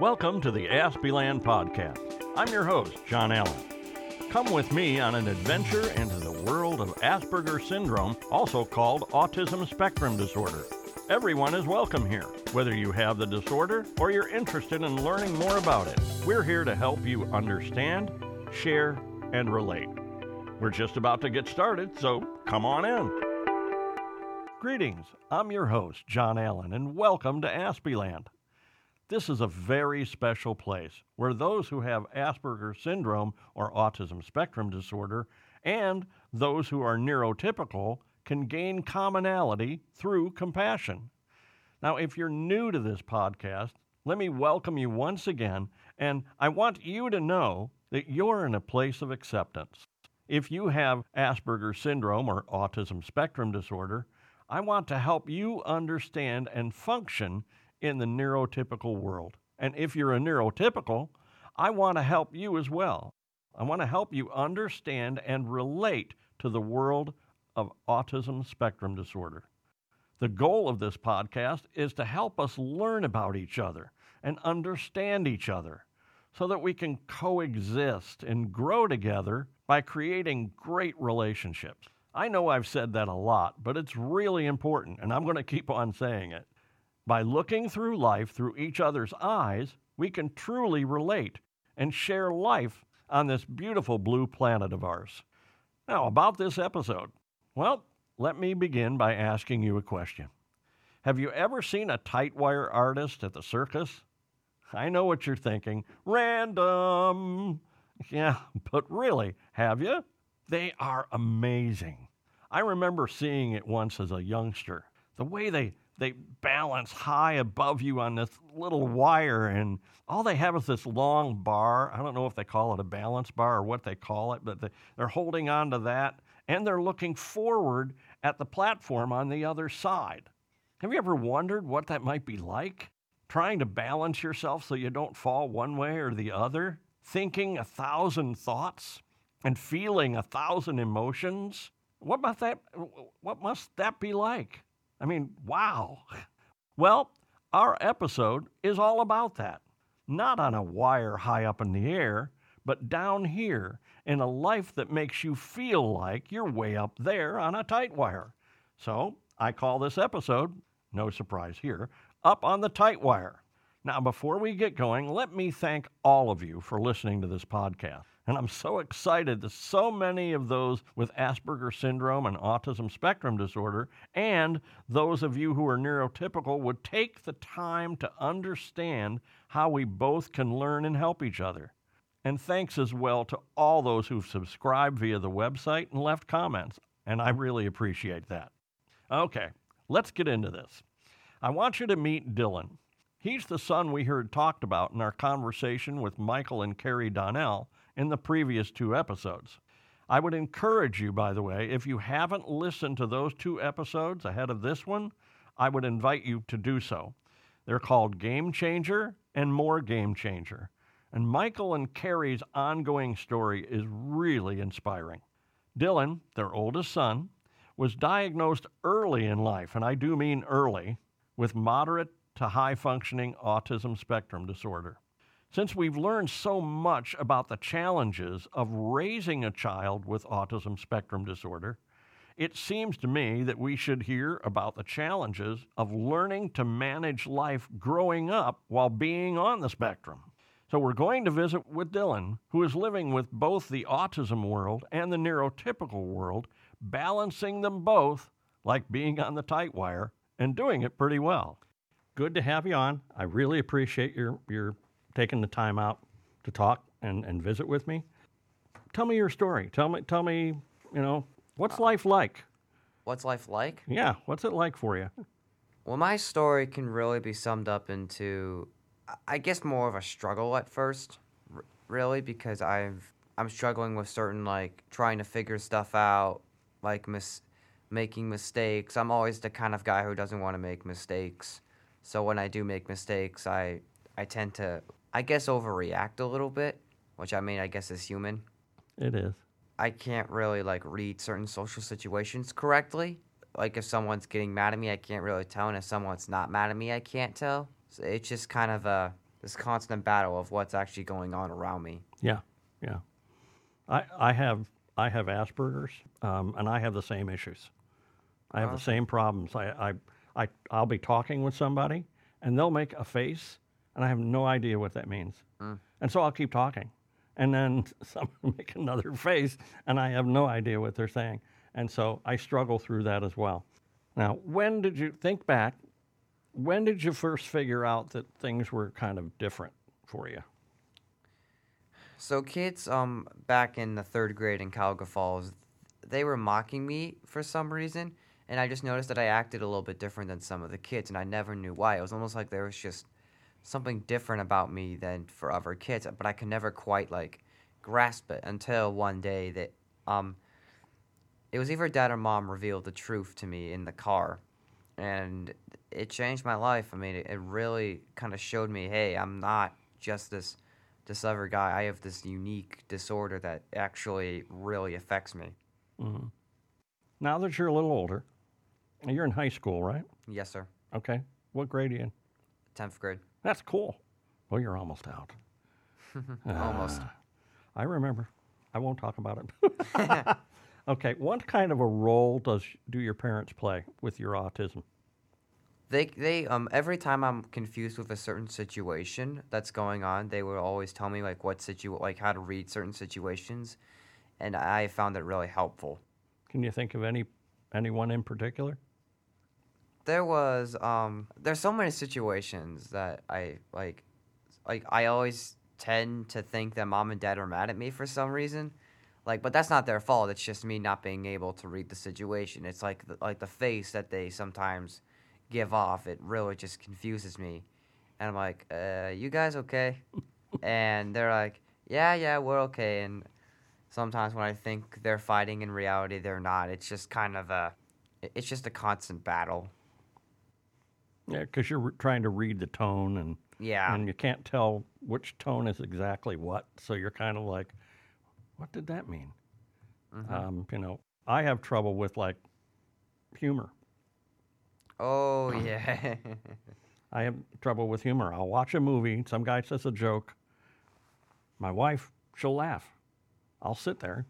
Welcome to the Aspieland Podcast. I'm your host, John Allen. Come with me on an adventure into the world of Asperger syndrome, also called autism spectrum disorder. Everyone is welcome here, whether you have the disorder or you're interested in learning more about it. We're here to help you understand, share, and relate. We're just about to get started, so come on in. Greetings. I'm your host, John Allen, and welcome to Aspieland. This is a very special place where those who have Asperger syndrome or autism spectrum disorder and those who are neurotypical can gain commonality through compassion. Now, if you're new to this podcast, let me welcome you once again, and I want you to know that you're in a place of acceptance. If you have Asperger syndrome or autism spectrum disorder, I want to help you understand and function in the neurotypical world. And if you're a neurotypical, I want to help you as well. I want to help you understand and relate to the world of autism spectrum disorder. The goal of this podcast is to help us learn about each other and understand each other so that we can coexist and grow together by creating great relationships. I know I've said that a lot, but it's really important, and I'm going to keep on saying it. By looking through life through each other's eyes, we can truly relate and share life on this beautiful blue planet of ours. Now, about this episode. Well, let me begin by asking you a question. Have you ever seen a tight wire artist at the circus? I know what you're thinking. Random. Yeah, but really, have you? They are amazing. I remember seeing it once as a youngster. The way they they balance high above you on this little wire and all they have is this long bar. I don't know if they call it a balance bar or what they call it but they're holding on to that and they're looking forward at the platform on the other side. Have you ever wondered what that might be like? Trying to balance yourself so you don't fall one way or the other? Thinking a thousand thoughts and feeling a thousand emotions? What that what must that be like I mean, wow. Well, our episode is all about that. Not on a wire high up in the air, but down here in a life that makes you feel like you're way up there on a tight wire. So I call this episode, no surprise here, Up on the Tight Wire. Now, before we get going, let me thank all of you for listening to this podcast. And I'm so excited that so many of those with Asperger syndrome and autism spectrum disorder, and those of you who are neurotypical, would take the time to understand how we both can learn and help each other. And thanks as well to all those who've subscribed via the website and left comments. And I really appreciate that. Okay, let's get into this. I want you to meet Dylan. He's the son we heard talked about in our conversation with Michael and Carrie Donnell in the previous two episodes. I would encourage you, by the way, if you haven't listened to those two episodes ahead of this one, I would invite you to do so. They're called Game Changer and More Game Changer. And Michael and Carrie's ongoing story is really inspiring. Dylan, their oldest son, was diagnosed early in life, and I do mean early, with moderate to high functioning autism spectrum disorder. Since we've learned so much about the challenges of raising a child with autism spectrum disorder, it seems to me that we should hear about the challenges of learning to manage life growing up while being on the spectrum. So, we're going to visit with Dylan, who is living with both the autism world and the neurotypical world, balancing them both like being on the tight wire and doing it pretty well. Good to have you on. I really appreciate your, your taking the time out to talk and, and visit with me. Tell me your story. Tell me, tell me, you know, what's uh, life like? What's life like? Yeah, what's it like for you? Well, my story can really be summed up into, I guess, more of a struggle at first, r- really, because I've I'm struggling with certain like trying to figure stuff out, like mis- making mistakes. I'm always the kind of guy who doesn't want to make mistakes. So when I do make mistakes, I I tend to I guess, overreact a little bit, which I mean, I guess is human. It is. I can't really like read certain social situations correctly. Like if someone's getting mad at me, I can't really tell, and if someone's not mad at me, I can't tell. So it's just kind of a this constant battle of what's actually going on around me. Yeah, yeah. I I have I have Asperger's, um, and I have the same issues. I have the same problems. I, I I I'll be talking with somebody, and they'll make a face, and I have no idea what that means, and so I'll keep talking, and then someone make another face, and I have no idea what they're saying, and so I struggle through that as well. Now, when did you think back? When did you first figure out that things were kind of different for you? So kids, um, back in the third grade in Cuyahoga Falls, they were mocking me for some reason, and I just noticed that I acted a little bit different than some of the kids, and I never knew why. It was almost like there was just something different about me than for other kids, but I could never quite like grasp it until one day that um, it was either dad or mom revealed the truth to me in the car, and it changed my life. I mean, it, it really kind of showed me, hey, I'm not just this this other guy. I have this unique disorder that actually really affects me. Now that you're a little older, you're in high school, right? Yes, sir. Okay. What grade are you in? Tenth grade, That's cool. Well, you're almost out. almost. Ah, I remember. I won't talk about it. okay. What kind of a role does do your parents play with your autism? They they um every time I'm confused with a certain situation that's going on, they will always tell me like what situ like how to read certain situations, and I found it really helpful. Can you think of any anyone in particular? There was um there's so many situations that I like like I always tend to think that mom and dad are mad at me for some reason. Like but that's not their fault. It's just me not being able to read the situation. It's like the, like the face that they sometimes give off. It really just confuses me. And I'm like, "Uh, you guys okay?" and they're like, "Yeah, yeah, we're okay." And sometimes when I think they're fighting in reality, they're not. It's just kind of a it's just a constant battle. Yeah, because you're re- trying to read the tone and Yeah. and you can't tell which tone is exactly what. So you're kind of like, what did that mean? Um, you know, I have trouble with like humor. Oh yeah. I have trouble with humor. I'll watch a movie, some guy says a joke. My wife, she'll laugh. I'll sit there,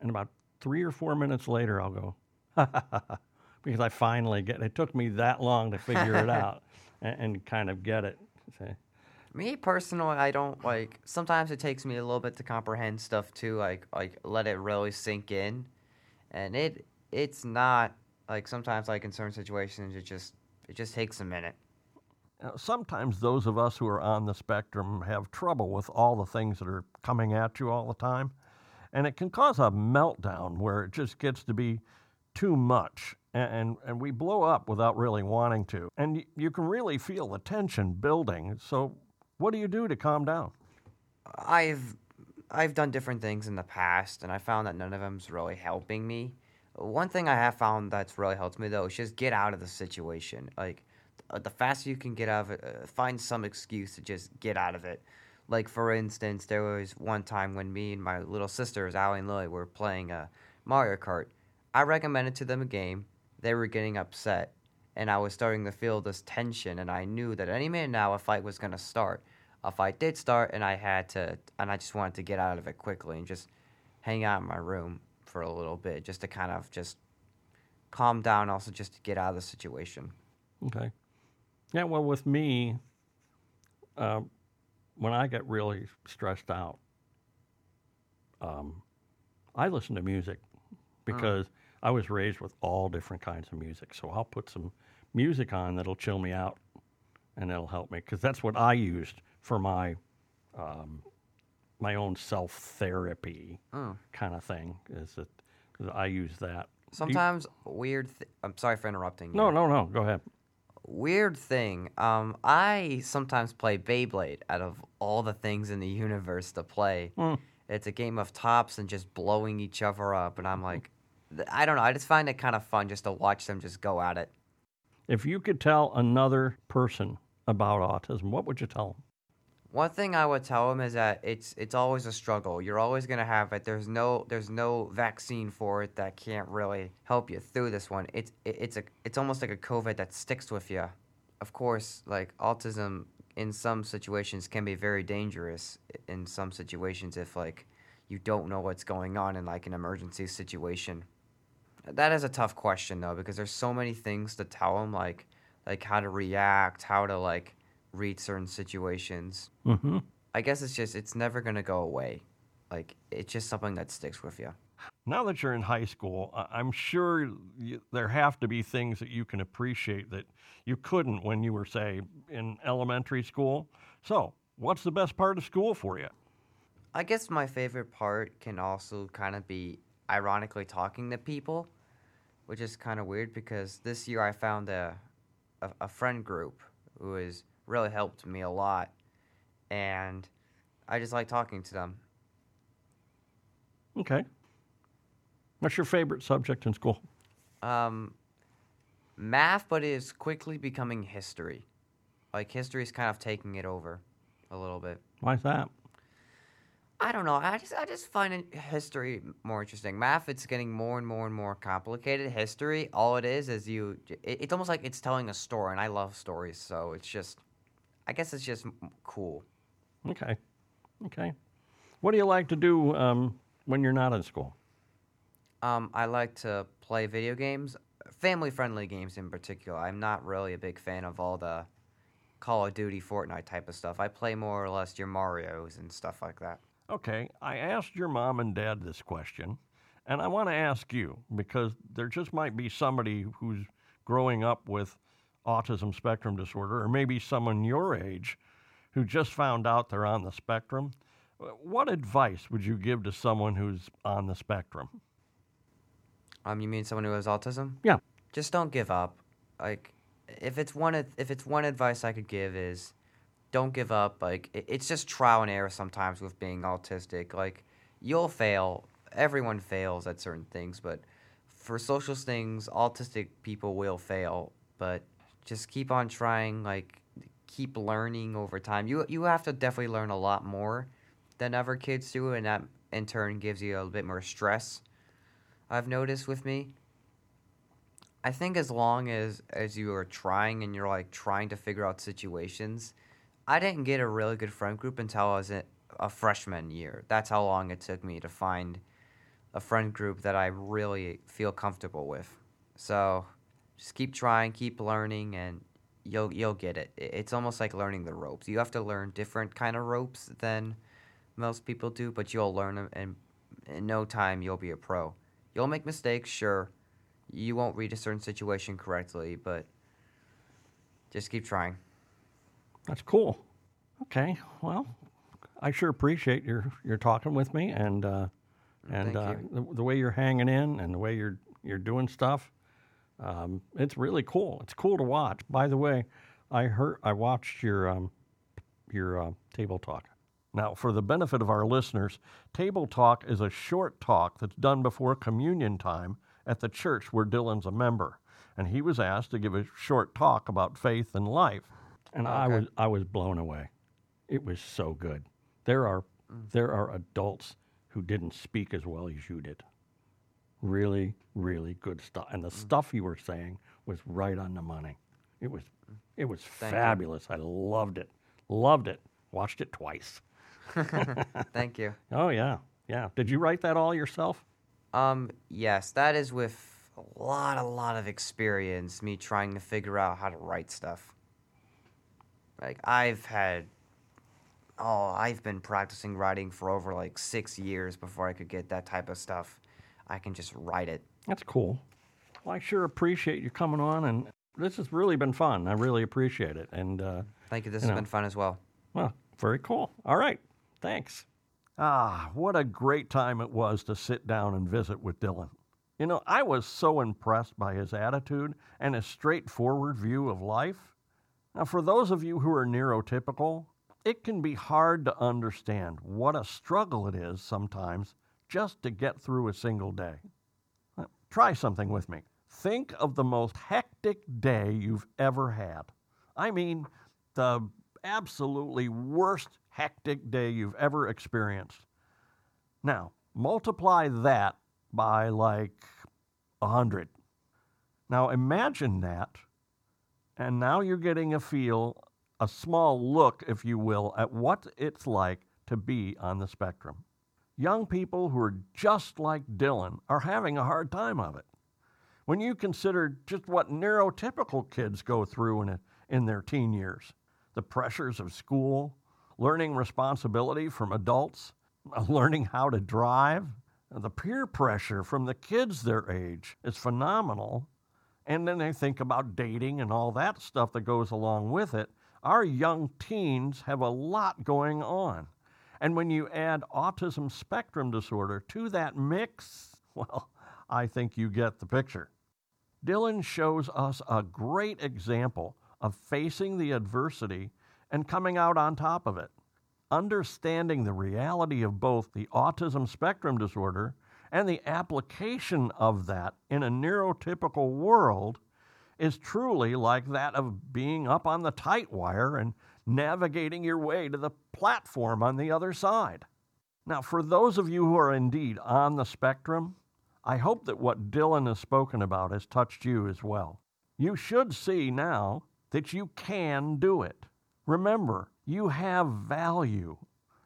and about three or four minutes later, I'll go, because I finally get it. took me that long to figure it out and, and kind of get it. Say, me personally, I don't like. Sometimes it takes me a little bit to comprehend stuff too. Like like let it really sink in, and it it's not like sometimes like in certain situations it just it just takes a minute. Now, sometimes those of us who are on the spectrum have trouble with all the things that are coming at you all the time. And it can cause a meltdown where it just gets to be too much and, and, we blow up without really wanting to. And you can really feel the tension building. So, what do you do to calm down? I've I've done different things in the past, and I found that none of them's really helping me. One thing I have found that's really helped me though is just get out of the situation. Like uh, the faster you can get out of it, uh, find some excuse to just get out of it. Like for instance, there was one time when me and my little sisters, Allie and Lily, were playing uh, Mario Kart. I recommended to them a game. They were getting upset, and I was starting to feel this tension. And I knew that any minute now a fight was gonna start. A fight did start, and I had to, and I just wanted to get out of it quickly and just hang out in my room for a little bit, just to kind of just calm down, also just to get out of the situation. Okay. Yeah, well, with me, uh, when I get really stressed out, um, I listen to music because I was raised with all different kinds of music. So I'll put some music on that'll chill me out and that'll help me because that's what I used for my um, my own self therapy Mm. kind of thing. Is that I use that. Do you- Sometimes weird. Th- I'm sorry for interrupting. you. no, no. No. Go ahead. Weird thing. Um, I sometimes play Beyblade out of all the things in the universe to play. Hmm. It's a game of tops and just blowing each other up, and I'm like, I don't know. I just find it kind of fun just to watch them just go at it. If you could tell another person about autism, what would you tell them? One thing I would tell them is that it's it's always a struggle. You're always gonna have it. There's no there's no vaccine for it that can't really help you through this one. It's it, it's a it's almost like a COVID that sticks with you. Of course, like autism in some situations can be very dangerous in some situations if like you don't know what's going on in like an emergency situation that is a tough question though because there's so many things to tell them like like how to react how to like read certain situations Mm-hmm. i guess it's just it's never going to go away like it's just something that sticks with you Now that you're in high school, I'm sure you, there have to be things that you can appreciate that you couldn't when you were, say, in elementary school. So, what's the best part of school for you? I guess my favorite part can also kind of be ironically talking to people, which is kind of weird because this year I found a, a, a friend group who has really helped me a lot, and I just like talking to them. Okay. What's your favorite subject in school? Um, math, but it is quickly becoming history. Like history is kind of taking it over a little bit. Why's that? I don't know. I just I just find history more interesting. Math, it's getting more and more and more complicated. History, all it is is you. It, it's almost like it's telling a story, and I love stories, so it's just. I guess it's just cool. Okay. Okay. What do you like to do um, when you're not in school? Um, I like to play video games, family-friendly games in particular. I'm not really a big fan of all the Call of Duty, Fortnite type of stuff. I play more or less your Mario's and stuff like that. Okay, I asked your mom and dad this question, and I want to ask you because there just might be somebody who's growing up with autism spectrum disorder, or maybe someone your age who just found out they're on the spectrum. What advice would you give to someone who's on the spectrum? Um, you mean someone who has autism? Yeah. Just don't give up. Like, if it's one, if it's one advice I could give is, don't give up. Like, it, it's just trial and error sometimes with being autistic. Like, you'll fail. Everyone fails at certain things, but for social things, autistic people will fail. But just keep on trying. Like, keep learning over time. You you have to definitely learn a lot more than other kids do, and that in turn gives you a little bit more stress. I've noticed with me. I think as long as as you are trying and you're like trying to figure out situations, I didn't get a really good friend group until I was a, freshman year. That's how long it took me to find a friend group that I really feel comfortable with. So, just keep trying, keep learning, and you'll you'll get it. It's almost like learning the ropes. You have to learn different kind of ropes than most people do, but you'll learn them, and in no time you'll be a pro. You'll make mistakes, sure. You won't read a certain situation correctly, but just keep trying. That's cool. Okay, well, I sure appreciate your your talking with me and uh, and uh, the, the way you're hanging in and the way you're you're doing stuff. Um, it's really cool. It's cool to watch. By the way, I heard I watched your um, your uh, table talk. Now, for the benefit of our listeners, table talk is a short talk that's done before communion time at the church where Dylan's a member, and he was asked to give a short talk about faith and life, and I was I was blown away. It was so good. There are mm. there are adults who didn't speak as well as you did. Really, really good stuff, and the mm. stuff you were saying was right on the money. It was mm. it was you. fabulous. I loved it. Loved it. Watched it twice. Thank you. Oh yeah, yeah. Did you write that all yourself? Um, yes, that is with a lot, a lot of experience, me trying to figure out how to write stuff. Like, I've had, oh, I've been practicing writing for over like six years before I could get that type of stuff. I can just write it. That's cool. Well, I sure appreciate you coming on, and this has really been fun. I really appreciate it, and uh, Thank you. This You has know. been fun as well. Well, very cool. All right. Thanks. Ah, what a great time it was to sit down and visit with Dylan. You know, I was so impressed by his attitude and his straightforward view of life. Now, for those of you who are neurotypical, it can be hard to understand what a struggle it is sometimes just to get through a single day. Try something with me. Think of the most hectic day you've ever had. I mean, the absolutely worst hectic day you've ever experienced. Now, multiply that by like a 100. Now, imagine that, and now you're getting a feel a small look, if you will, at what it's like to be on the spectrum. Young people who are just like Dylan are having a hard time of it. When you consider just what neurotypical kids go through in, a, in their teen years the pressures of school, learning responsibility from adults, learning how to drive, the peer pressure from the kids their age is phenomenal. And then they think about dating and all that stuff that goes along with it. Our young teens have a lot going on. And when you add autism spectrum disorder to that mix, well, I think you get the picture. Dylan shows us a great example of facing the adversity and coming out on top of it. Understanding the reality of both the autism spectrum disorder and the application of that in a neurotypical world is truly like that of being up on the tight wire and navigating your way to the platform on the other side. Now, for those of you who are indeed on the spectrum, I hope that what Dylan has spoken about has touched you as well. You should see now that you can do it. Remember, you have value.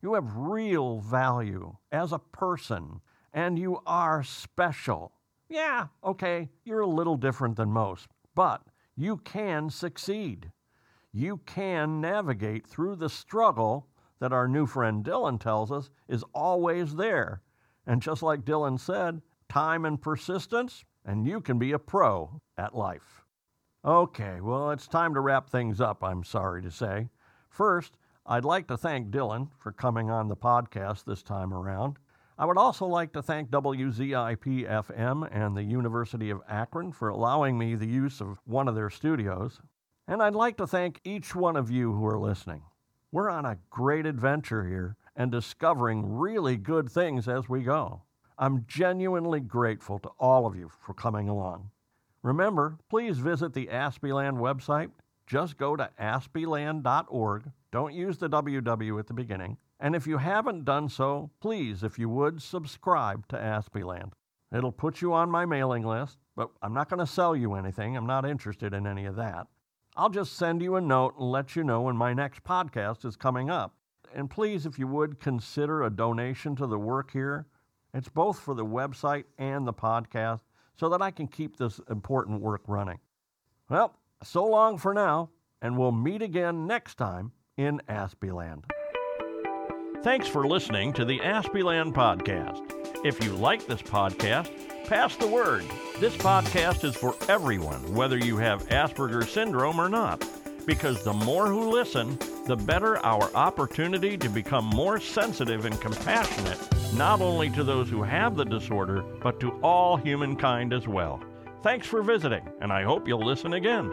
You have real value as a person, and you are special. Yeah, okay, you're a little different than most, but you can succeed. You can navigate through the struggle that our new friend Dylan tells us is always there. And just like Dylan said, time and persistence, and you can be a pro at life. Okay, well, it's time to wrap things up, I'm sorry to say. First, I'd like to thank Dylan for coming on the podcast this time around. I would also like to thank WZIP FM and the University of Akron for allowing me the use of one of their studios. And I'd like to thank each one of you who are listening. We're on a great adventure here and discovering really good things as we go. I'm genuinely grateful to all of you for coming along. Remember, please visit the Aspieland website. Just go to aspieland.org. Don't use the www at the beginning. And if you haven't done so, please, if you would, subscribe to Aspieland. It'll put you on my mailing list, but I'm not going to sell you anything. I'm not interested in any of that. I'll just send you a note and let you know when my next podcast is coming up. And please, if you would, consider a donation to the work here. It's both for the website and the podcast so that I can keep this important work running. Well, so long for now, and we'll meet again next time in Aspieland. Thanks for listening to the Aspieland podcast. If you like this podcast, pass the word. This podcast is for everyone, whether you have Asperger's syndrome or not, because the more who listen, the better our opportunity to become more sensitive and compassionate, not only to those who have the disorder, but to all humankind as well. Thanks for visiting, and I hope you'll listen again.